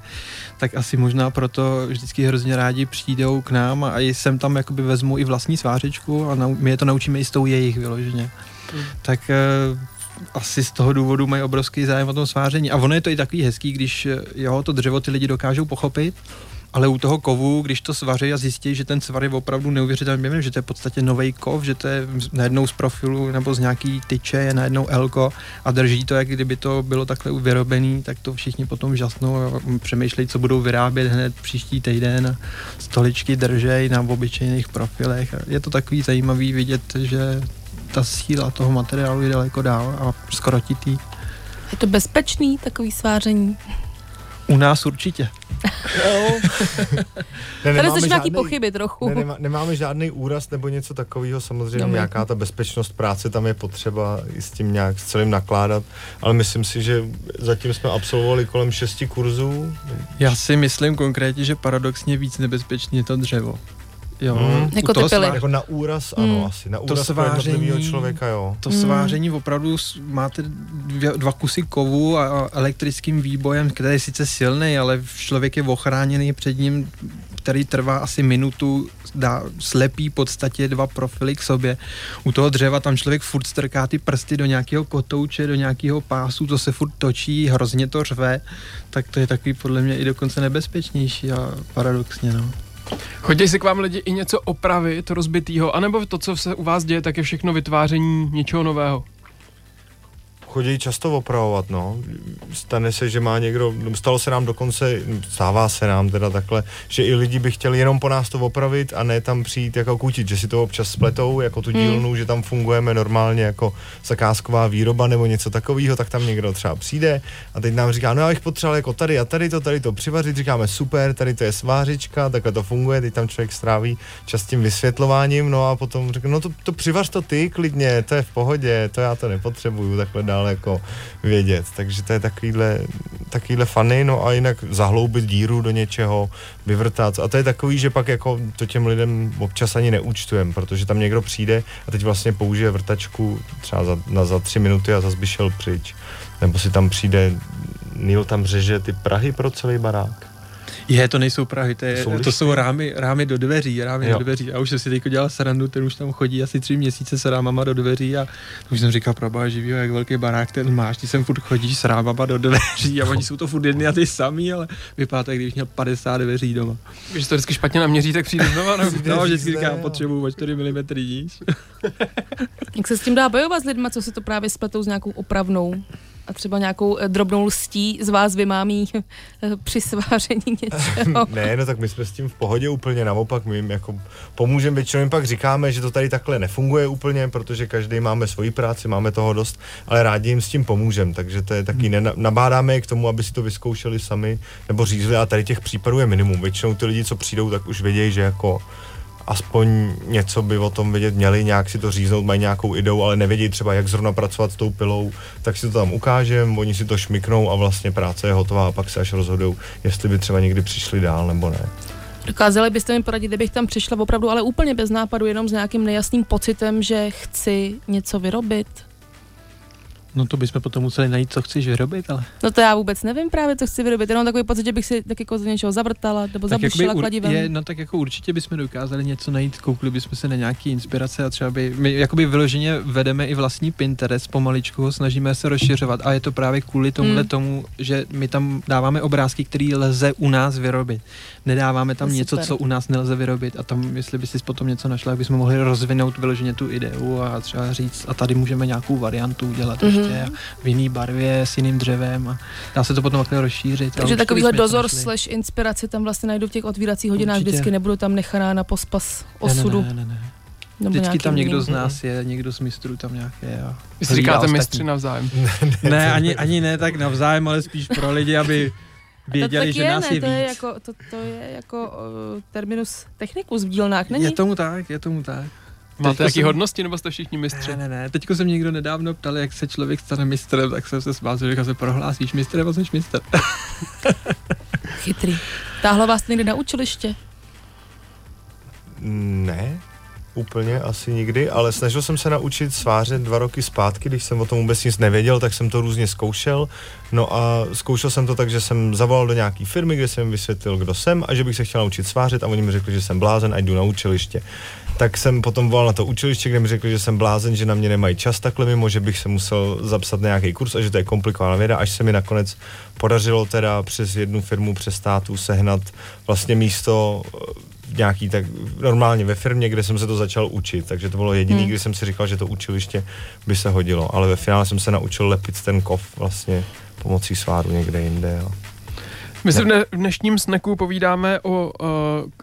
Tak asi možná proto vždycky hrozně rádi přijdou k nám a i sem tam jakoby vezmu i vlastní svářečku a my je to naučíme i s tou jejich vyloženě. Tak eh, asi z toho důvodu mají obrovský zájem o tom sváření. A ono je to i takový hezký, když eh, jo, to dřevo ty lidi dokážou pochopit, ale u toho kovu, když to svaří a zjistí, že ten svar je opravdu neuvěřitelný, během, že to je v podstatě nový kov, že to je najednou z profilu nebo z nějaký tyče je najednou elko a drží to, jak kdyby to bylo takhle vyrobený, tak to všichni potom žasnou a přemýšlejí, co budou vyrábět hned příští týden stoličky držej na obyčejných profilech. Je to takový zajímavý vidět, že ta síla toho materiálu je daleko dál a skrotitý. Je to bezpečný takový sváření? U nás určitě. Ne, Tady jsi nějaký pochyby trochu. Ne, nemá, nemáme žádný úraz nebo něco takového, samozřejmě Dobrý. nějaká ta bezpečnost práce tam je potřeba i s tím nějak s celým nakládat, ale myslím si, že zatím jsme absolvovali kolem šesti kurzů. Já si myslím konkrétně, že paradoxně víc nebezpečný je to dřevo. Jo, Hmm. u Jako toho ty pily. svá- Jako na úraz, ano, Hmm. asi. Na To úraz pro sváření- člověka, jo. To Hmm. sváření opravdu máte dvě, dva kusy kovu a a elektrickým výbojem, který je sice silný, ale člověk je ochráněný před ním, který trvá asi minutu, dá, slepí v podstatě dva profily k sobě. U toho dřeva tam člověk furt strká ty prsty do nějakého kotouče, do nějakého pásu, to se furt točí, hrozně to řve, tak to je takový podle mě i dokonce nebezpečnější a paradoxně, no. Chodí si k vám lidi i něco opravit rozbitýho, anebo to, co se u vás děje, tak je všechno vytváření něčeho nového? Chodí často opravovat, no. Stane se, že má někdo, stalo se nám dokonce, stává se nám teda takhle, že i lidi by chtěli jenom po nás to opravit a ne tam přijít jako kutit, že si to občas spletou, jako tu Hmm. dílnu, že tam fungujeme normálně jako zakázková výroba nebo něco takového, tak tam někdo třeba přijde a teď nám říká, no já bych potřeboval jako tady a tady to, tady to přivařit, říkáme super, tady to je svářička, takhle to funguje, teď tam člověk stráví čas tím vysvětlováním, no a potom řekne, no to, to přivař to ty klidně, to je v pohodě, to já to nepotřebuju takhle dál jako vědět, takže to je takovýhle, takovýhle fany, no a jinak zahloubit díru do něčeho, vyvrtat. A to je takový, že pak jako to těm lidem občas ani neúčtujem, protože tam někdo přijde a teď vlastně použije vrtačku třeba za, na, za tři minuty a zase by šel pryč, nebo si tam přijde Neil tam řeže ty Prahy pro celý barák. Je, to nejsou Prahy, to, je, To jsou to, jsou rámy, rámy do dveří, rámy Jo. do dveří. Já už jsem si teď dělal srandu, ten už tam chodí asi tři měsíce s rámama do dveří a to už jsem říkal, proba živýho, jak velký barák ten máš, ty sem furt chodíš s rámama do dveří a oni jsou to furt jedny a ty samý, ale vypadá to, jak když měl 50 dveří doma. Když to vždycky špatně naměří, tak přijde znova. No. No, vždycky říkám, potřebuju o 4 mm níž. Jak se s tím dá bojovat s lidma, co si to právě spletou s nějakou opravnou? A třeba nějakou eh, drobnou lstí z vás vymámí eh, při sváření něčeho. ne, no tak my jsme s tím v pohodě úplně naopak, my jim jako pomůžeme, většinou jim pak říkáme, že to tady takhle nefunguje úplně, protože každý máme svoji práci, máme toho dost, ale rádi jim s tím pomůžeme, takže to je taky, ne, nabádáme je k tomu, aby si to vyzkoušeli sami, nebo řízli a tady těch případů je minimum. Většinou ty lidi, co přijdou, tak už vědějí, že jako aspoň něco by o tom vědět měli, nějak si to říznout, mají nějakou ideu, ale nevědí třeba, jak zrovna pracovat s tou pilou, tak si to tam ukážeme, oni si to šmiknou a vlastně práce je hotová a pak se až rozhodou, jestli by třeba někdy přišli dál nebo ne. Dokázali byste mi poradit, kdybych tam přišla opravdu, ale úplně bez nápadu, jenom s nějakým nejasným pocitem, že chci něco vyrobit? No to bychom potom museli najít, co chceš vyrobit, ale... No to já vůbec nevím právě, co chci vyrobit, jenom takový pocit, že bych si tak jako z něčeho zavrtala nebo tak zabušila ur, kladivem. Je, no tak jako určitě bychom dokázali něco najít, koukli bychom se na nějaký inspirace a třeba by, my jakoby vyloženě vedeme i vlastní Pinterest, pomaličku ho snažíme se rozšiřovat a je to právě kvůli tomuhle hmm. tomu, že my tam dáváme obrázky, které lze u nás vyrobit. Nedáváme tam něco, co u nás nelze vyrobit a tam, jestli by si potom něco našla, bychom mohli rozvinout vyloženě tu ideu a třeba říct, a tady můžeme nějakou variantu udělat. Hmm prostě mm-hmm. v jiný barvě, s jiným dřevem a dá se to potom takhle rozšířit. Takže takovýhle dozor slash inspiraci tam vlastně najdu v těch otvíracích hodinách, Určitě. vždycky nebudu tam nechaná na pospas osudu. Ne, ne, ne, ne. Nebo Vždycky tam někdo z nás je, někdo z mistrů tam nějaké. A Vy si říkáte mistři navzájem. ne, ani, ani ne tak navzájem, ale spíš pro lidi, aby věděli, že je, nás ne, je to víc. Je jako, to, to je jako uh, terminus technicus v dílnách, není? Je tomu tak, je tomu tak. Máte jaký jsem... hodnosti, nebo jste všichni mistři? Ne, ne, ne. Teďko jsem někdo nedávno ptal, jak se člověk stane mistrem, tak jsem se smál, že se prohlásíš mistrem a jsi mistr. Chytrý. Táhlo vás někdy na učiliště? Ne, úplně asi nikdy, ale snažil jsem se naučit svářet dva roky zpátky, když jsem o tom vůbec nic nevěděl, tak jsem to různě zkoušel. No a zkoušel jsem to tak, že jsem zavolal do nějaké firmy, kde jsem vysvětlil, kdo jsem a že bych se chtěl naučit svářet a oni mi řekli, že jsem blázen a jdu na učiliště. Tak jsem potom volal na to učiliště, kde mi řekli, že jsem blázen, že na mě nemají čas takhle mimo, že bych se musel zapsat na nějaký kurz a že to je komplikovaná věda, až se mi nakonec podařilo teda přes jednu firmu přes státu sehnat vlastně místo nějaký tak normálně ve firmě, kde jsem se to začal učit, takže to bylo jediný, hmm. kdy jsem si říkal, že to učiliště by se hodilo, ale ve finále jsem se naučil lepit ten kov vlastně pomocí sváru někde jinde. Jo. My si v dnešním sneku povídáme o, uh,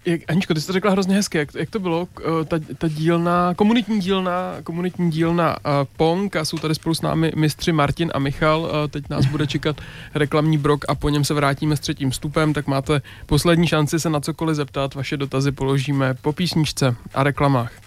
jak, Aničko, ty jsi to řekla hrozně hezky, jak, jak to bylo, uh, ta, ta dílna, komunitní dílna, komunitní dílna uh, Pong a jsou tady spolu s námi mistři Martin a Michal, uh, teď nás bude čekat reklamní brok a po něm se vrátíme s třetím vstupem, tak máte poslední šanci se na cokoliv zeptat, vaše dotazy položíme po písničce a reklamách.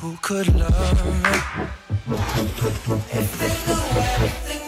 Who could love me? If they everything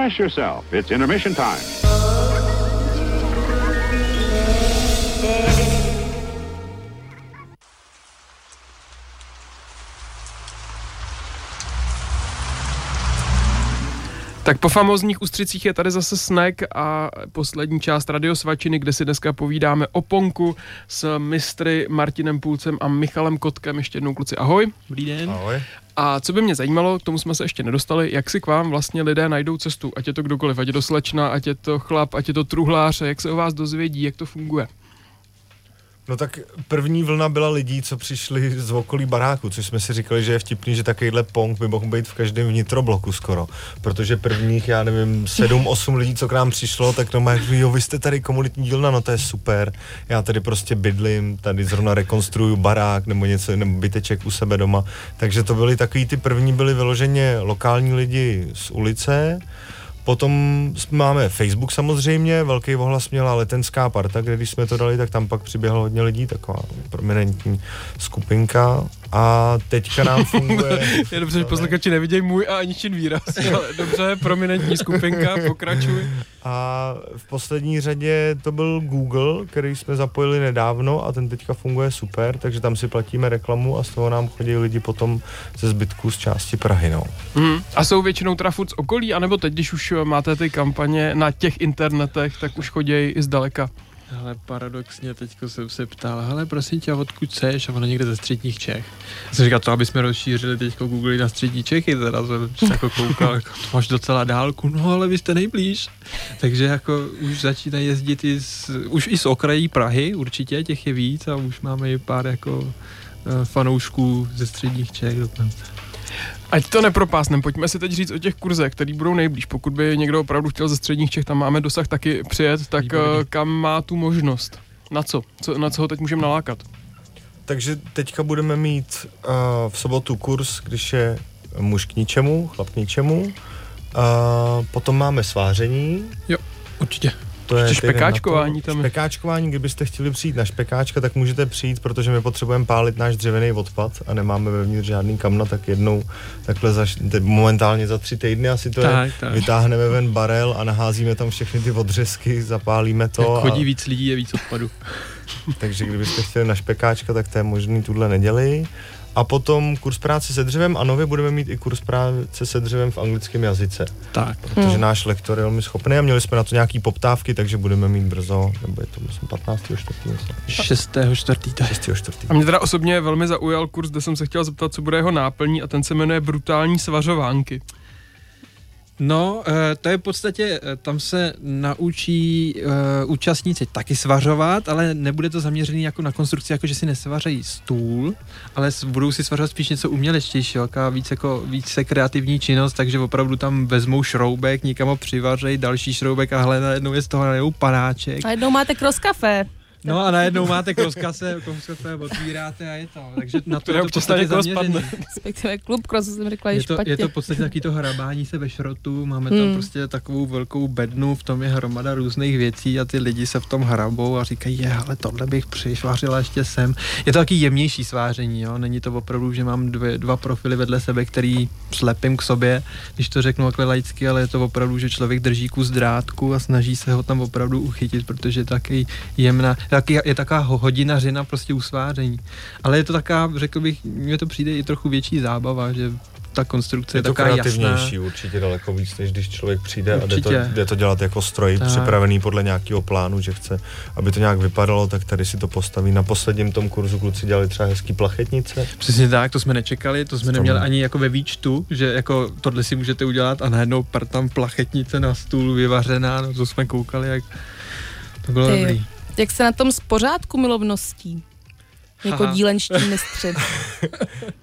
Refresh yourself. It's intermission time. Tak po famózních ústřicích je tady zase snack a poslední část Radio Svačiny, kde si dneska povídáme o Ponku s mistry Martinem Půlcem a Michalem Kotkem. Ještě jednou kluci, ahoj. Dobrý den. Ahoj. A co by mě zajímalo, k tomu jsme se ještě nedostali, jak si k vám vlastně lidé najdou cestu, ať je to kdokoliv, ať je to slečna, ať je to chlap, ať je to truhlář, jak se o vás dozvědí, jak to funguje. No tak první vlna byla lidí, co přišli z okolí baráku, což jsme si říkali, že je vtipný, že takovýhle pong by mohl být v každém vnitrobloku skoro. Protože prvních, já nevím, sedm, osm lidí, co k nám přišlo, tak no jo, vy jste tady komunitní dílna, no to je super. Já tady prostě bydlím, tady zrovna rekonstruju barák nebo něco, nebo byteček u sebe doma. Takže to byly takový, ty první byly vyloženě lokální lidi z ulice, Potom máme Facebook samozřejmě, velký ohlas měla letenská parta, kde když jsme to dali, tak tam pak přiběhlo hodně lidí, taková prominentní skupinka. A teďka nám funguje... je dobře, že posluchači nevidějí můj a Aničin výraz. Ale dobře, prominentní skupinka, pokračuj. A v poslední řadě to byl Google, který jsme zapojili nedávno a ten teďka funguje super, takže tam si platíme reklamu a z toho nám chodí lidi potom ze zbytku z části Prahy. No. Hmm. A jsou většinou teda furt z okolí, anebo teď, když už máte ty kampaně na těch internetech, tak už chodí i zdaleka? Ale paradoxně teďko jsem se ptal, hele prosím tě, odkud seš? A ono někde ze středních Čech. Já jsem říkal, to aby jsme rozšířili teďko Google na střední Čechy, teda jsem jako koukal, jako, to máš docela dálku, no ale vy jste nejblíž. Takže jako už začínají jezdit i z, už i z okrají Prahy, určitě těch je víc a už máme i pár jako eh, fanoušků ze středních Čech dokonce. Ať to nepropásnem, pojďme si teď říct o těch kurzech, který budou nejblíž. Pokud by někdo opravdu chtěl ze středních Čech, tam máme dosah taky přijet, tak Výborný. Eh, kam má tu možnost? Na co? co na co ho teď můžeme nalákat? Takže teďka budeme mít uh, v sobotu kurz, když je muž k ničemu, chlap k ničemu. Uh, potom máme sváření. Jo, určitě. To je špekáčkování tam. Špekáčkování, kdybyste chtěli přijít na špekáčka, tak můžete přijít, protože my potřebujeme pálit náš dřevěný odpad a nemáme vevnitř žádný kamna, tak jednou takhle za, momentálně za tři týdny asi to tak, je, tak. vytáhneme ven barel a naházíme tam všechny ty odřezky, zapálíme to. Jak chodí a... víc lidí, je víc odpadu. Takže kdybyste chtěli na špekáčka, tak to je možný tuhle neděli. A potom kurz práce se dřevem a nově budeme mít i kurz práce se dřevem v anglickém jazyce. Tak. Protože hmm. náš lektor je velmi schopný a měli jsme na to nějaký poptávky, takže budeme mít brzo, nebo je to myslím 15. čtvrtý. 6. čtvrtý. 6. čtvrtý. A mě teda osobně velmi zaujal kurz, kde jsem se chtěl zeptat, co bude jeho náplní a ten se jmenuje Brutální svařovánky. No, eh, to je v podstatě, eh, tam se naučí uh, účastníci taky svařovat, ale nebude to zaměřený jako na konstrukci, jako že si nesvařejí stůl, ale budou si svařovat spíš něco umělečtějšího, jako víc, jako, více kreativní činnost, takže opravdu tam vezmou šroubek, nikam ho přivařej, další šroubek a hle, najednou je z toho najednou panáček. A jednou máte cross kafe. No a najednou máte kroskase, kroskase otvíráte a je to. Takže na to je to podstatě zaměřený. Respektive klub cross jsem řekla, je to, je to v podstatě taky to hrabání se ve šrotu, máme hmm. tam prostě takovou velkou bednu, v tom je hromada různých věcí a ty lidi se v tom hrabou a říkají, je, ale tohle bych přišvařila ještě sem. Je to taky jemnější sváření, jo? není to opravdu, že mám dvě, dva profily vedle sebe, který slepím k sobě, když to řeknu takhle laicky, ale je to opravdu, že člověk drží kus drátku a snaží se ho tam opravdu uchytit, protože je taky jemná taky je taková hodinařina prostě usváření. Ale je to taková, řekl bych, mně to přijde i trochu větší zábava, že ta konstrukce je, je to taková kreativnější jasná. určitě daleko víc, než když člověk přijde určitě. a jde to, jde to dělat jako stroj tak. připravený podle nějakého plánu, že chce, aby to nějak vypadalo, tak tady si to postaví. Na posledním tom kurzu kluci dělali třeba hezký plachetnice. Přesně tak, to jsme nečekali, to jsme neměli ani jako ve výčtu, že jako tohle si můžete udělat a najednou tam plachetnice na stůl vyvařená, no to jsme koukali, jak to bylo Ty. dobrý. Jak se na tom z pořádku milovností? jako Aha. dílenští mistři.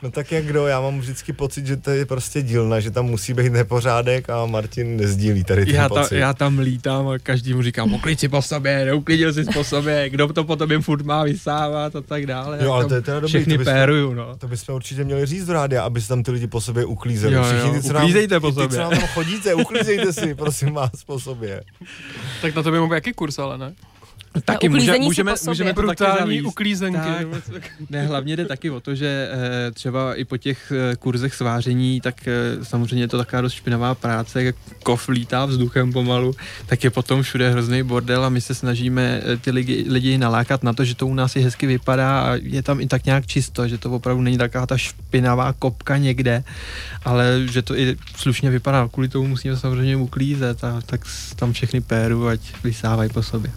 No tak jak kdo, já mám vždycky pocit, že to je prostě dílna, že tam musí být nepořádek a Martin nezdílí tady ten Já, ta, pocit. já tam lítám a každý mu říkám, uklid si po sobě, neuklidil si po sobě, kdo to po tobě furt má vysávat a tak dále. Jo, ale to je teda dobrý, Všechny to bychom- péruju, no. To bychom určitě měli říct do rádia, aby se tam ty lidi po sobě uklízeli. Jo, jo, Všichni ty, co nám, uklízejte po ty, sobě. co nám tam chodíte, uklízejte si, prosím vás, po sobě. Tak na to by mohl jaký kurz, ale ne? Taky může, můžeme, po sobě. můžeme to taky Brutální zavíst. uklízenky. Tak. Ne, hlavně jde taky o to, že eh, třeba i po těch eh, kurzech sváření, tak eh, samozřejmě je to taková dost špinavá práce, jak kov lítá vzduchem pomalu, tak je potom všude hrozný bordel a my se snažíme ty lidi, lidi nalákat na to, že to u nás i hezky vypadá a je tam i tak nějak čisto, že to opravdu není taková ta špinavá kopka někde, ale že to i slušně vypadá. Kvůli tomu musíme samozřejmě uklízet a tak tam všechny péru, ať vysávají po sobě.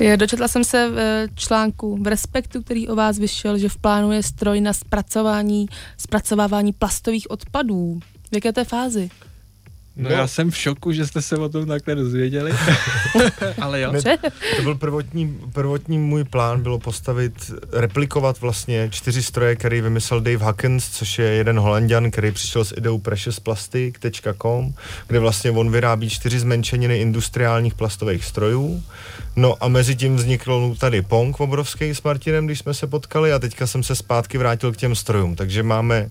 Je, Dočetla jsem se v eh, článku v Respektu, který o vás vyšel, že v plánu je stroj na zpracování, zpracovávání plastových odpadů. V jaké té fázi? No, No. já jsem v šoku, že jste se o tom takhle dozvěděli, ale jo. Ne. To byl prvotní, prvotní můj plán, bylo postavit, replikovat vlastně čtyři stroje, který vymyslel Dave Huckins, což je jeden holanděn, který přišel s ideou preciousplastic.com, kde vlastně on vyrábí čtyři zmenšeniny industriálních plastových strojů. No a mezi tím vznikl tady Pong obrovský s Martinem, když jsme se potkali a teďka jsem se zpátky vrátil k těm strojům, takže máme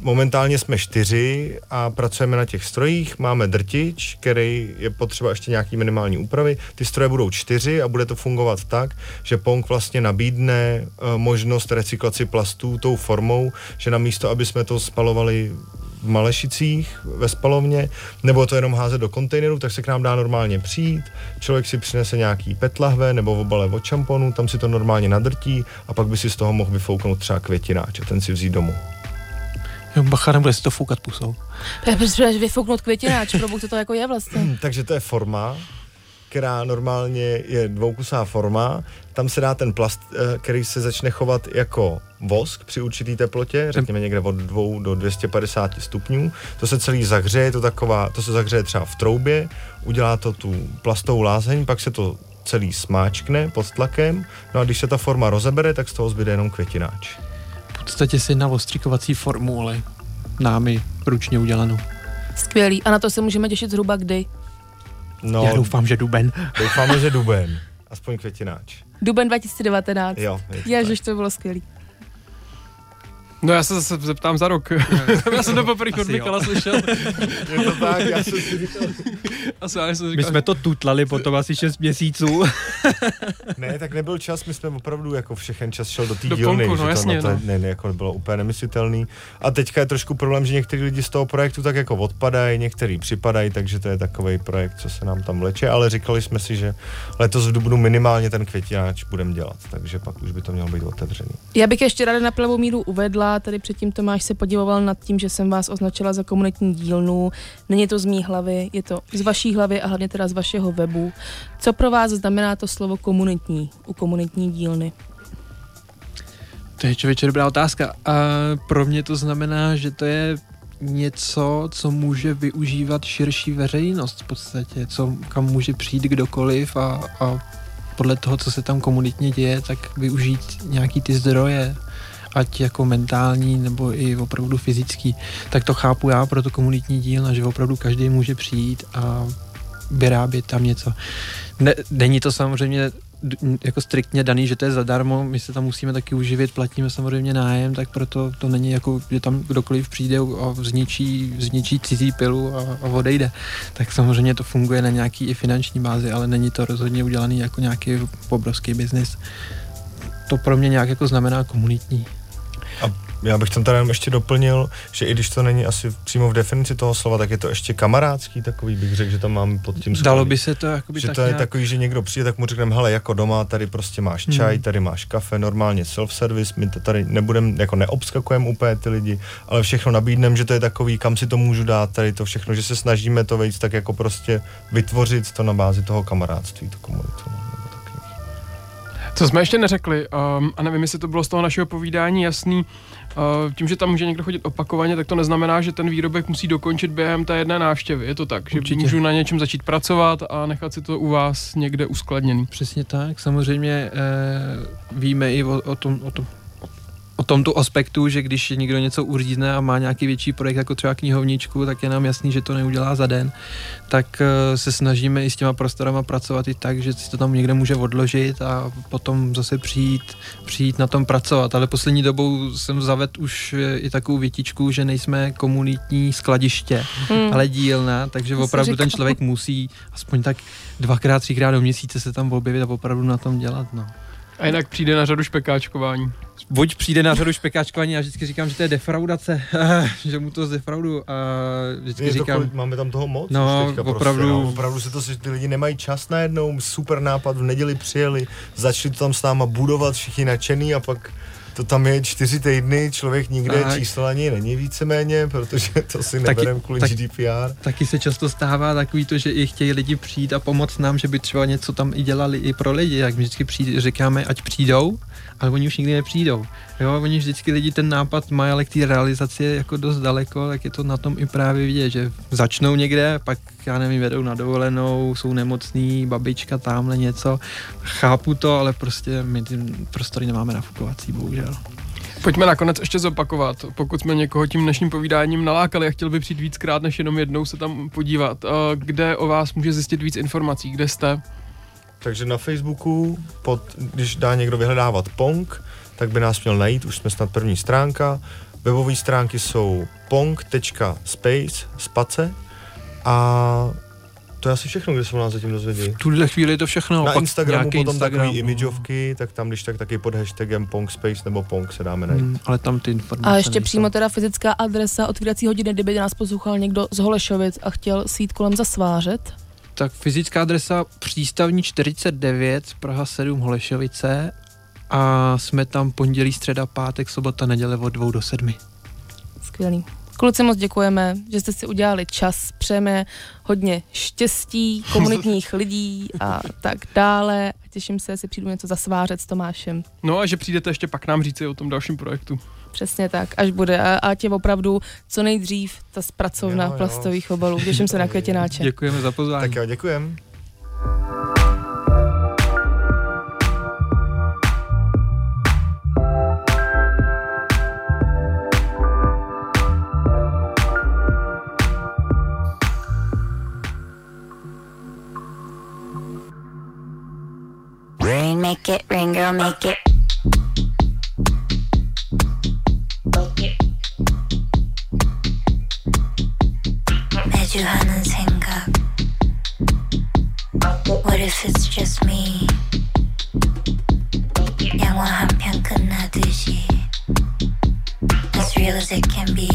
Momentálně jsme čtyři a pracujeme na těch strojích. Máme drtič, který je potřeba ještě nějaký minimální úpravy. Ty stroje budou čtyři a bude to fungovat tak, že Pong vlastně nabídne e, možnost recyklaci plastů tou formou, že namísto, aby jsme to spalovali v Malešicích ve spalovně, nebo to jenom házet do kontejneru, tak se k nám dá normálně přijít, člověk si přinese nějaký pet lahve nebo obale od šamponu, tam si to normálně nadrtí a pak by si z toho mohl vyfouknout třeba květináč a ten si vzít domů. Jo, bacha, nebude si to foukat pusou. Protože vyfouknout květináč, pro co to jako je vlastně. Takže to je forma, která normálně je dvoukusá forma. Tam se dá ten plast, eh, který se začne chovat jako vosk při určitý teplotě, řekněme někde od 2 do 250 stupňů. To se celý zahřeje, to, taková, to se zahřeje třeba v troubě, udělá to tu plastovou lázeň, pak se to celý smáčkne pod tlakem, no a když se ta forma rozebere, tak z toho zbyde jenom květináč. V podstatě si na ostřikovací formu, ale námi ručně udělanou. Skvělý. A na to se můžeme těšit zhruba kdy? No, Já doufám, že duben. doufáme, že duben. Aspoň květináč. Duben 2019. Jo, je to Ježiš, to bylo skvělý. No já se zase zeptám za rok. já jsem to poprvé od Michala slyšel. Je to tak, já jsem si říkal, Asi já jsem My říkal, jsme to tutlali potom asi 6 měsíců. Ne, tak nebyl čas, my jsme opravdu jako všechen čas šel do té Do dílny, že no to, jasně, na to no. ne, ne, jako bylo úplně nemyslitelný. A teďka je trošku problém, že někteří lidi z toho projektu tak jako odpadají, někteří připadají, takže to je takový projekt, co se nám tam vleče, ale říkali jsme si, že letos v dubnu minimálně ten květináč budeme dělat, takže pak už by to mělo být otevřený. Já bych ještě ráda na pravou míru uvedla, tady předtím Tomáš se podivoval nad tím, že jsem vás označila za komunitní dílnu. Není to z mý hlavy, je to z vaší hlavy a hlavně teda z vašeho webu. Co pro vás znamená to slovo komunitní u komunitní dílny? To je člověče dobrá otázka. A pro mě to znamená, že to je něco, co může využívat širší veřejnost v podstatě, co, kam může přijít kdokoliv a, a podle toho, co se tam komunitně děje, tak využít nějaký ty zdroje, ať jako mentální nebo i opravdu fyzický, tak to chápu já pro to komunitní díl, že opravdu každý může přijít a vyrábět tam něco. Ne, není to samozřejmě jako striktně daný, že to je zadarmo, my se tam musíme taky uživit, platíme samozřejmě nájem, tak proto to není jako, že tam kdokoliv přijde a zničí, zničí cizí pilu a, a odejde. Tak samozřejmě to funguje na nějaký i finanční bázi, ale není to rozhodně udělaný jako nějaký obrovský biznis. To pro mě nějak jako znamená komunitní. Já bych tam tady jenom ještě doplnil, že i když to není asi přímo v definici toho slova, tak je to ještě kamarádský takový, bych řekl, že tam mám pod tím Dalo by se to jakoby že tak to je nějak... takový, že někdo přijde, tak mu řekneme, hele, jako doma, tady prostě máš čaj, Hmm. tady máš kafe, normálně self-service, my to tady nebudeme, jako neobskakujeme úplně ty lidi, ale všechno nabídneme, že to je takový, kam si to můžu dát, tady to všechno, že se snažíme to vejít tak jako prostě vytvořit to na bázi toho kamarádství, tu komunitu. No. Co jsme ještě neřekli, um, a nevím, jestli to bylo z toho našeho povídání jasný, uh, tím, že tam může někdo chodit opakovaně, tak to neznamená, že ten výrobek musí dokončit během té jedné návštěvy. Je to tak, že Určitě. můžu na něčem začít pracovat a nechat si to u vás někde uskladněný. Přesně tak, samozřejmě eh, víme i o, o tom, o tom o tomto aspektu, že když někdo něco uřízne a má nějaký větší projekt, jako třeba knihovničku, tak je nám jasný, že to neudělá za den, tak eh, se snažíme i s těma prostorama pracovat i tak, že si to tam někde může odložit a potom zase přijít, přijít na tom pracovat. Ale poslední dobou jsem zavedl už eh, i takovou větičku, že nejsme komunitní skladiště, Hmm. ale dílna, takže opravdu ten člověk musí aspoň tak dvakrát, třikrát do měsíce se tam objevit a opravdu na tom dělat. No. A jinak přijde na řadu špekáčkování. Buď přijde na řadu špekáčkování, já vždycky říkám, že to je defraudace, že mu to zdefraudu a vždycky Je to říkám, kolik, máme tam toho moc? No, teďka opravdu. Prostě, no. Opravdu se to, že ty lidi nemají čas najednou, super nápad, v neděli přijeli, začali to tam s náma budovat, všichni nadšený a pak to tam je čtyři týdny, člověk nikde, Tak. číslo ani není víceméně, protože to si Taky- neberem kvůli tak- GDPR. taky se často stává takový to, že i chtějí lidi přijít a pomoct nám, že by třeba něco tam i dělali i pro lidi, jak my vždycky přijde, říkáme, ať přijdou, ale oni už nikdy nepřijdou. Jo, oni vždycky lidi ten nápad mají, ale k té realizaci je jako dost daleko, tak je to na tom i právě vidět, že začnou někde, pak já nevím, vedou na dovolenou, jsou nemocný, babička tamhle něco. Chápu to, ale prostě my ty prostory nemáme nafukovací, bohužel. Pojďme nakonec ještě zopakovat, pokud jsme někoho tím dnešním povídáním nalákali a chtěl by přijít víckrát než jenom jednou se tam podívat, uh, kde o vás může zjistit víc informací, kde jste? Takže na Facebooku, pod, když dá někdo vyhledávat Pong, tak by nás měl najít, už jsme snad první stránka. Webové stránky jsou pong.space, space a to je asi všechno, kde se o nás zatím dozvědí. V tuhle chvíli je to všechno. Na pak Instagramu potom Instagram, takový no. imidžovky, tak tam když tak taky pod hashtagem Pongspace nebo Pong se dáme najít. Hmm, ale tam ty informace A ještě nejsou. přímo teda fyzická adresa otvírací hodiny, kdyby nás poslouchal někdo z Holešovic a chtěl si jít kolem zasvářet. Tak fyzická adresa přístavní 49, Praha 7, Holešovice a jsme tam pondělí, středa, pátek, sobota, neděle od 2 do 7. Skvělý. Kluci, moc děkujeme, že jste si udělali čas. Přejeme hodně štěstí, komunitních lidí a tak dále. A těším se, jestli přijdu něco zasvářet s Tomášem. No a že přijdete ještě pak nám říci o tom dalším projektu. Přesně tak, až bude. A, a tě opravdu co nejdřív ta zpracovna Jo, jo. plastových obalů. Těším se na květináče. Děkujeme za pozvání. Tak jo, děkujem. Rain, make it rain, girl, make it. 매주 하는 생각. What if it's just me? 영화 한 편 끝나듯이. As real as it can be.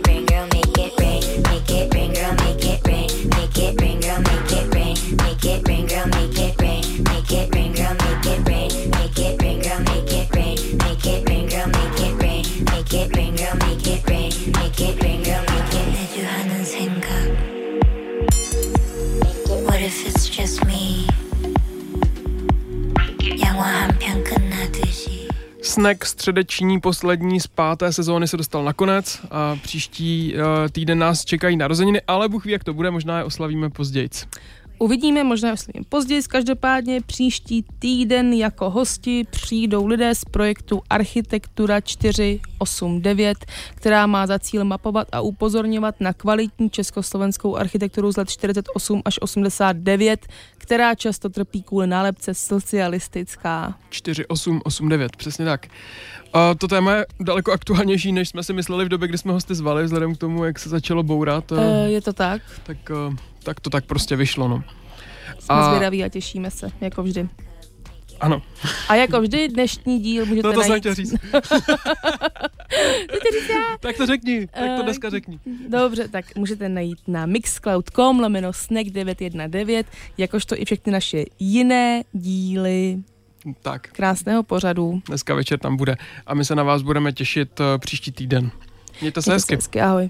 snack středeční poslední z páté sezóny se dostal na konec a příští eh, týden nás čekají narozeniny, ale Bůh ví, jak to bude, možná je oslavíme později. Uvidíme, možná oslovím později, každopádně příští týden jako hosti přijdou lidé z projektu Architektura 489, která má za cíl mapovat a upozorňovat na kvalitní československou architekturu z let 48 až 89, která často trpí kvůli nálepce socialistická. 4889, přesně tak. A to téma je daleko aktuálnější, než jsme si mysleli v době, kdy jsme hosty zvali, vzhledem k tomu, jak se začalo bourat. E, je to tak? tak, eh, tak to tak prostě vyšlo, no. Jsme a... zvědaví a těšíme se, jako vždy. Ano. A jako vždy dnešní díl můžete No to jsem najít... chtěl říct. tak to řekni, tak to Eh, dneska řekni. Dobře, tak můžete najít na mixcloud.com lomeno snack 919, jakožto i všechny naše jiné díly Tak, krásného pořadu. dneska večer tam bude. A my se na vás budeme těšit eh, příští týden. Mějte se Mějte hezky. hezky, ahoj.